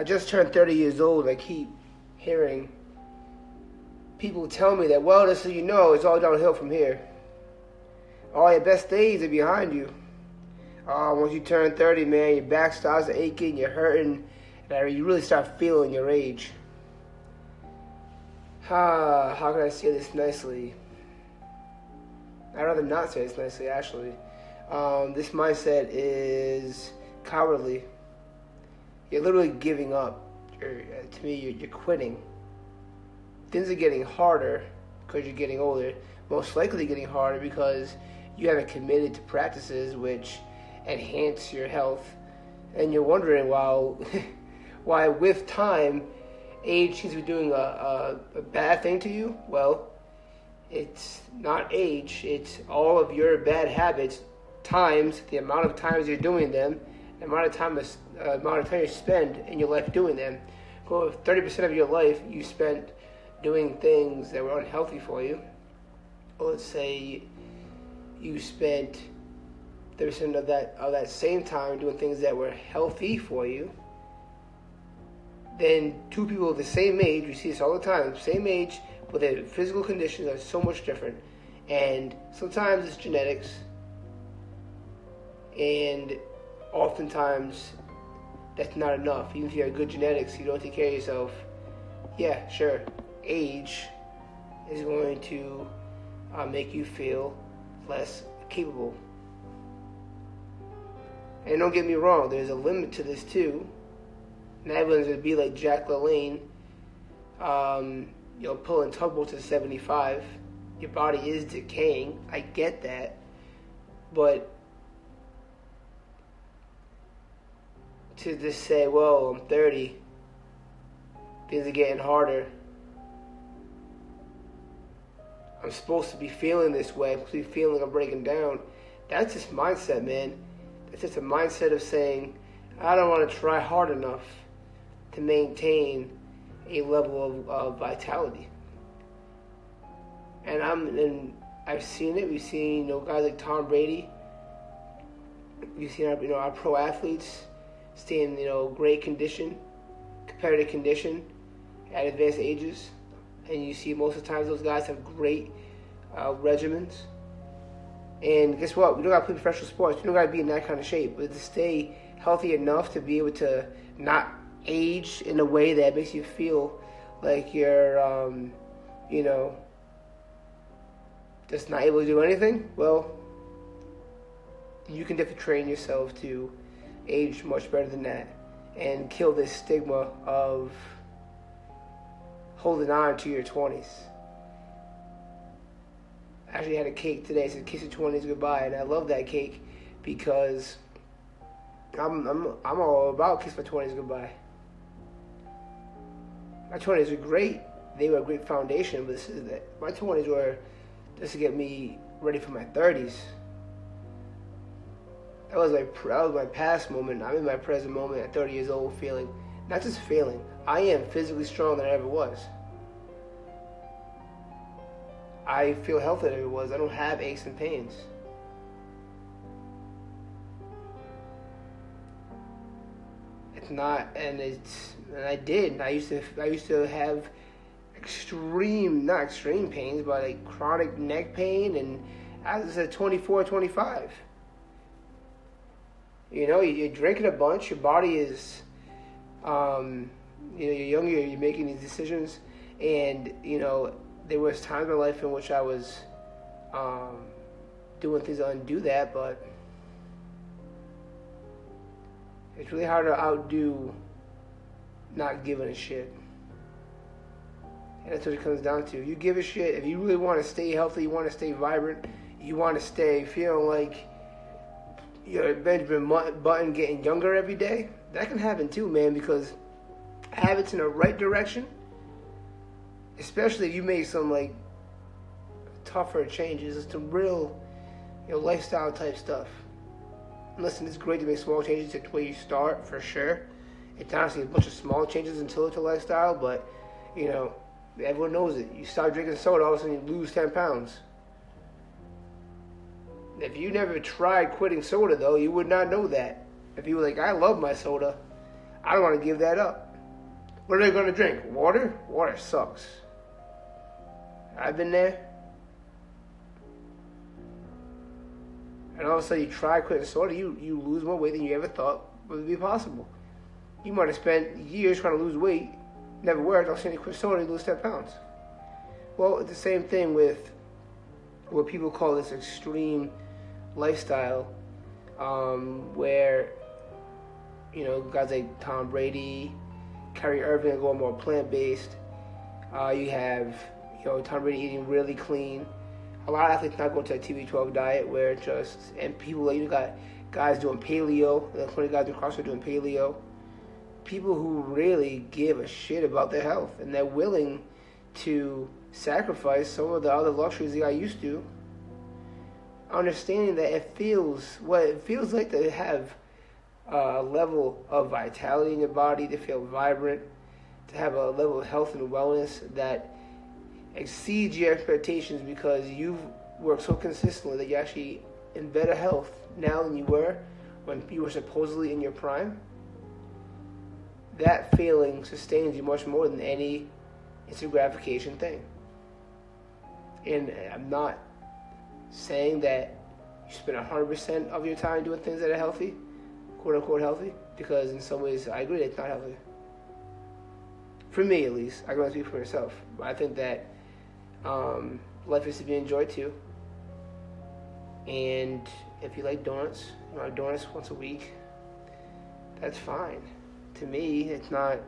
I just turned 30 years old. I keep hearing people tell me that, well, just so you know, it's all downhill from here. All your best days are behind you. Uh, once you turn 30, man, your back starts aching, you're hurting, and you really start feeling your age. Ah, how can I say this nicely? I'd rather not say this nicely, actually. Um, this mindset is cowardly. You're literally giving up. You're, uh, to me, you're, you're quitting. Things are getting harder because you're getting older. Most likely getting harder because you haven't committed to practices which enhance your health, and you're wondering why, why with time, age seems to be doing a, a, a bad thing to you. Well, it's not age; it's all of your bad habits times the amount of times you're doing them, the amount of time uh, amount of time you spend in your life doing them. Well, if 30% of your life you spent doing things that were unhealthy for you, well, let's say you spent 30% of that of that same time doing things that were healthy for you, then two people of the same age, we see this all the time, same age, but their physical conditions are so much different. And sometimes it's genetics, and oftentimes that's not enough. Even if you have good genetics, you don't take care of yourself. Yeah, sure. Age is going to uh, make you feel less capable. And don't get me wrong, there's a limit to this too. Not everyone's gonna be like Jack LaLanne, um, you know, pulling tugboats to 75. Your body is decaying. I get that, but to just say, well, I'm 30, things are getting harder. I'm supposed to be feeling this way. I'm supposed to be feeling like I'm breaking down. That's just mindset, man. That's just a mindset of saying, I don't want to try hard enough to maintain a level of, of vitality. And I'm and I've seen it. We've seen you know guys like Tom Brady. We've seen our you know our pro athletes stay in you know great condition, competitive condition, at advanced ages, and you see most of the times those guys have great uh, regimens. And guess what? We don't got to play professional sports. You don't got to be in that kind of shape, but to stay healthy enough to be able to not age in a way that makes you feel like you're, um, you know, just not able to do anything. Well, you can definitely train yourself to age much better than that and kill this stigma of holding on to your 20s. I actually had a cake today. It said "Kiss your 20s goodbye," and I love that cake because I'm I'm I'm all about kiss my 20s goodbye. My 20s were great. They were a great foundation, but this is that my 20s were just to get me ready for my 30s that was my that was my past moment. I'm in my present moment at 30 years old, feeling not just feeling. I am physically stronger than I ever was. I feel healthier than I was. I don't have aches and pains. It's not, and it's, and I did. I used to, I used to have extreme, not extreme pains, but like chronic neck pain, and I was at 24, 25. You know, you're drinking a bunch. Your body is, um, you know, you're younger. You're making these decisions, and you know, there was times in my life in which I was um, doing things to undo that, but it's really hard to outdo not giving a shit. And that's what it comes down to. You give a shit. If you really want to stay healthy, you want to stay vibrant, you want to stay feeling like your Benjamin Button getting younger every day, that can happen too, man, because habits in the right direction, especially if you make some like tougher changes, it's some real, you know, lifestyle type stuff. Listen, it's great to make small changes to where you start for sure. It's honestly a bunch of small changes until it's a lifestyle, but you know, everyone knows it. You start drinking soda, all of a sudden you lose ten pounds if you never tried quitting soda, though, you would not know that. If you were like, I love my soda, I don't want to give that up. What are they going to drink? Water? Water sucks. I've been there. And all of a sudden you try quitting soda, you, you lose more weight than you ever thought would be possible. You might have spent years trying to lose weight, never worked, all of a sudden you quit soda, you lose 10 pounds. Well, it's the same thing with what people call this extreme lifestyle, um, where, you know, guys like Tom Brady, Kyrie Irving are going more plant based. Uh, you have, you know, Tom Brady eating really clean. A lot of athletes not going to a TB12 diet where just, and people, you got guys doing paleo, the 20 guys across are doing paleo. People who really give a shit about their health and they're willing to sacrifice some of the other luxuries they got used to. Understanding that it feels what it feels like to have a level of vitality in your body, to feel vibrant, to have a level of health and wellness that exceeds your expectations because you've worked so consistently that you're actually in better health now than you were when you were supposedly in your prime. That feeling sustains you much more than any instant gratification thing. And I'm not saying that you spend 100% of your time doing things that are healthy, quote unquote healthy, because in some ways I agree it's not healthy. For me, at least, I can speak for myself. But I think that um, life is to be enjoyed too. And if you like donuts, you know, donuts once a week, that's fine. To me, it's not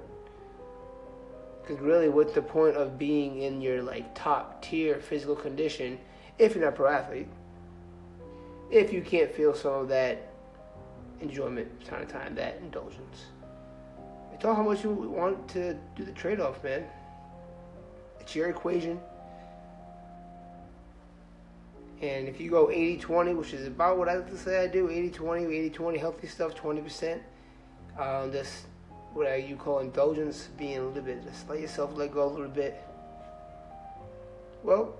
because really, what's the point of being in your like top tier physical condition if you're not pro athlete? If you can't feel some of that enjoyment time to time, that indulgence. It's all how much you want to do the trade off, man. It's your equation. And if you go 80 20, which is about what I like to say I do 80 20, 80 20, healthy stuff, 20%. Um, this what you call indulgence, being a little bit, just let yourself let go a little bit. Well,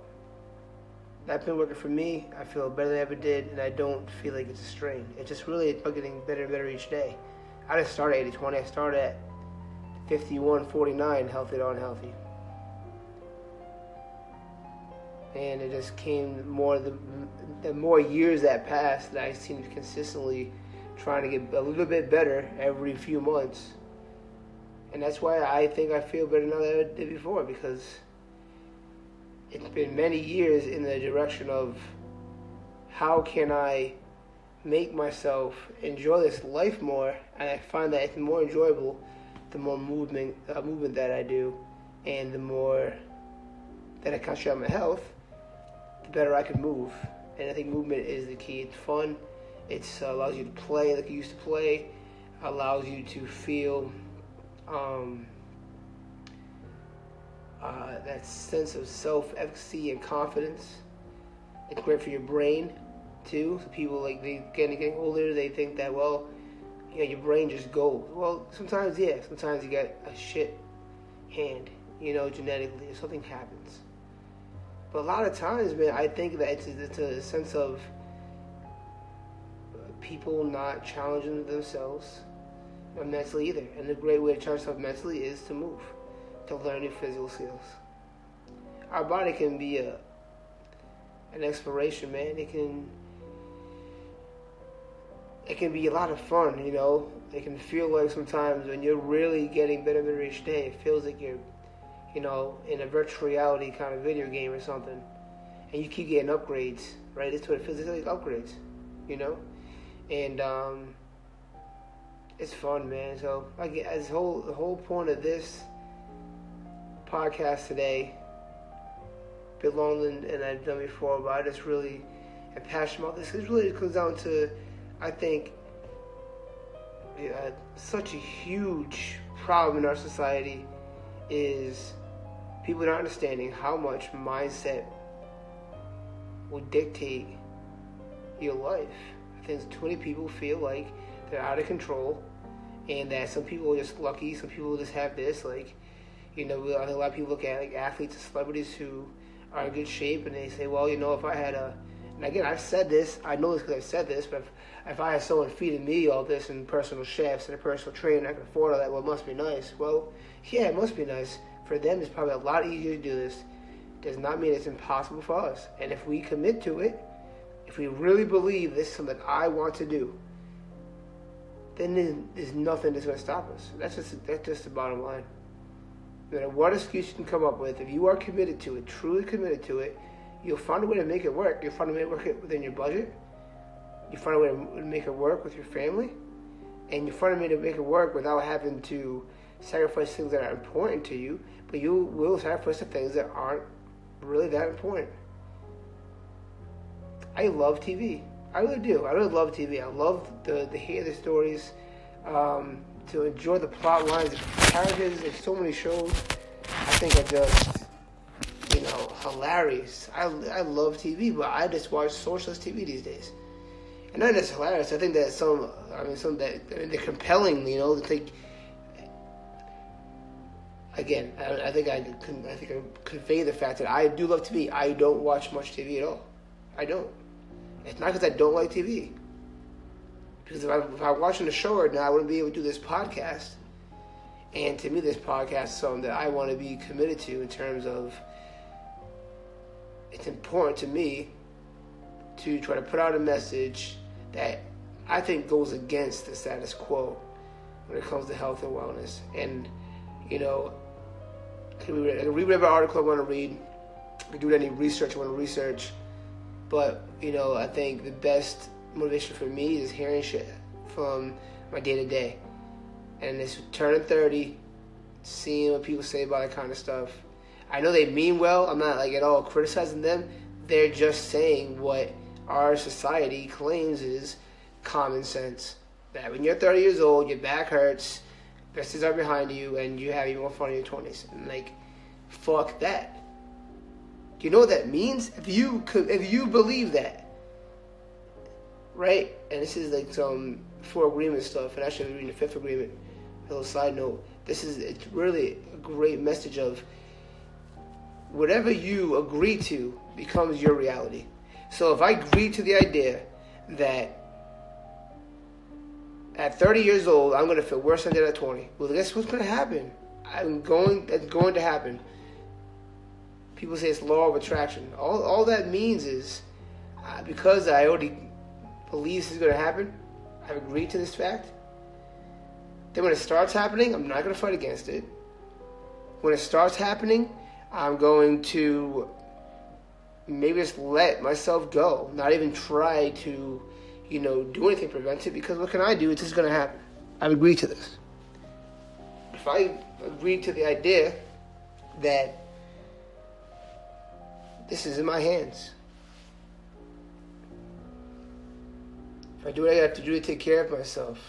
that's been working for me. I feel better than I ever did, and I don't feel like it's a strain. It's just really getting better and better each day. I didn't start at 80 20, I started at 51 49, healthy to unhealthy. And it just came more, the, the more years that passed, that I seemed consistently trying to get a little bit better every few months and that's why I think I feel better now than I did before because it's been many years in the direction of how can I make myself enjoy this life more, and I find that it's more enjoyable the more movement uh, movement that I do, and the more that I concentrate on my health, the better I can move. And I think movement is the key. It's fun. It uh, allows you to play like you used to play. Allows you to feel um, uh, that sense of self-efficacy and confidence. It's great for your brain too. So people like they getting getting older, they think that well, you know, your brain just goes. Well, sometimes yeah, sometimes you get a shit hand, you know, genetically, or something happens. But a lot of times, man, I think that it's, it's a sense of people not challenging themselves mentally either. And the great way to challenge yourself mentally is to move, to learn new physical skills. Our body can be a an exploration, man. It can it can be a lot of fun, you know. It can feel like sometimes when you're really getting better better each day, it feels like you're, you know, in a virtual reality kind of video game or something, and you keep getting upgrades, right? That's what it feels like upgrades, you know, and um, it's fun, man. So like as whole the whole point of this podcast today, a bit longer than, I've done before, but I just really am passionate about this. It really comes down to, I think, such a huge problem in our society is people not understanding how much mindset will dictate your life. I think too many people feel like they're out of control and that some people are just lucky, some people just have this. Like, you know, I think a lot of people look at like athletes and celebrities who are in good shape, and they say, well, you know, if I had a And again, I've said this. I know this because I've said this. But if, if I had someone feeding me all this and personal chefs and a personal trainer, I can afford all that. Well, it must be nice. Well, yeah, it must be nice. For them, it's probably a lot easier to do this. Does not mean it's impossible for us. And if we commit to it, if we really believe this is something I want to do, then there's, there's nothing that's going to stop us. That's just that's just the bottom line. No matter what excuse you can come up with, if you are committed to it, truly committed to it, you'll find a way to make it work. You'll find a way to work it within your budget. You find a way to make it work with your family, and you find a way to make it work without having to sacrifice things that are important to you. But you will sacrifice the things that aren't really that important. I love TV. I really do. I really love TV. I love the the hear the stories, um, to enjoy the plot lines, characters. There's so many shows. I think are just you know hilarious. I I love TV, but I just watch socialist TV these days. And not just hilarious. I think that some, I mean, some that I mean, they're compelling. You know, to think. Again, I, I think I, can, I think I convey the fact that I do love TV. I don't watch much TV at all. I don't. It's not because I don't like TV. Because if I, if I watching the show right now, I wouldn't be able to do this podcast. And to me, this podcast is something that I want to be committed to in terms of it's important to me to try to put out a message that I think goes against the status quo when it comes to health and wellness. And, you know, I can read, I can read whatever article I want to read, I can do any research I want to research but you know, I think the best motivation for me is hearing shit from my day to day, and it's turning thirty, seeing what people say about that kind of stuff. I know they mean well. I'm not like at all criticizing them. They're just saying what our society claims is common sense. That when you're 30 years old, your back hurts, besties are behind you, and you have even more fun in your 20s. And like, fuck that Do you know what that means? If you could, if you believe that, right? And this is like some four agreement stuff. And actually, I'm reading the fifth agreement. A little side note. This is it's really a great message of whatever you agree to becomes your reality. So if I agree to the idea that at 30 years old I'm going to feel worse than I did at 20, well, guess what's going to happen? I'm going. That's going to happen people say it's law of attraction. All, all that means is uh, because I already believe this is going to happen, I've agreed to this fact. Then when it starts happening, I'm not going to fight against it. When it starts happening, I'm going to maybe just let myself go, not even try to, you know, do anything to prevent it because what can I do? It's just going to happen. I've agreed to this. If I agree to the idea that this is in my hands. If I do what I have to do to take care of myself,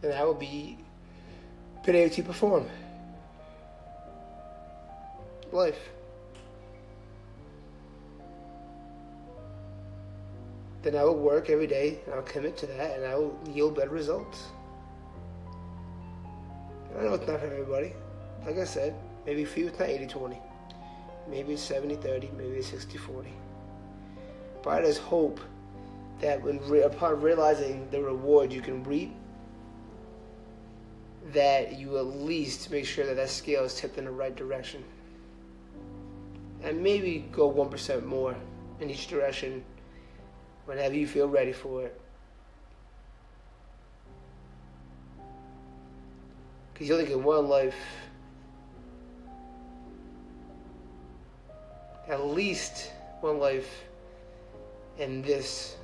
then I will be been able to perform. Life. Then I will work every day and I'll commit to that and I will yield better results. I know it's not for everybody. Like I said, maybe for you it's not 80 20 maybe it's 70 30, maybe it's 60 40. Just hope that when re- upon realizing the reward you can reap, that you at least make sure that that scale is tipped in the right direction. And maybe go 1% more in each direction whenever you feel ready for it. Because you only get one life. at least one life in this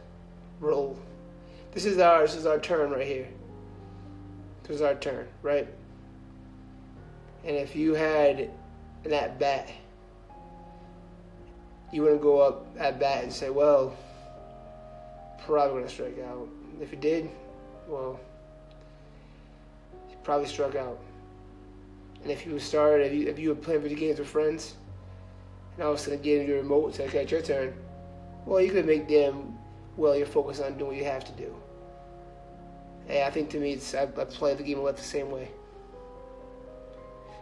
role. This is ours, this is our turn right here. This is our turn, right? And if you had an at bat, you wouldn't go up at bat and say, "Well, probably gonna strike out." If you did, well, you probably struck out. And if you started, if you if you were playing video games with friends and all of a sudden getting your remote and say, okay, it's your turn. Well, you could make them, well, you're focused on doing what you have to do. Hey, I think to me, I, I play the game a lot the same way.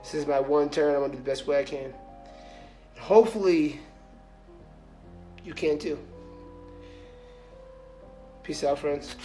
This is my one turn. I'm going to do the best way I can. Hopefully, you can too. Peace out, friends.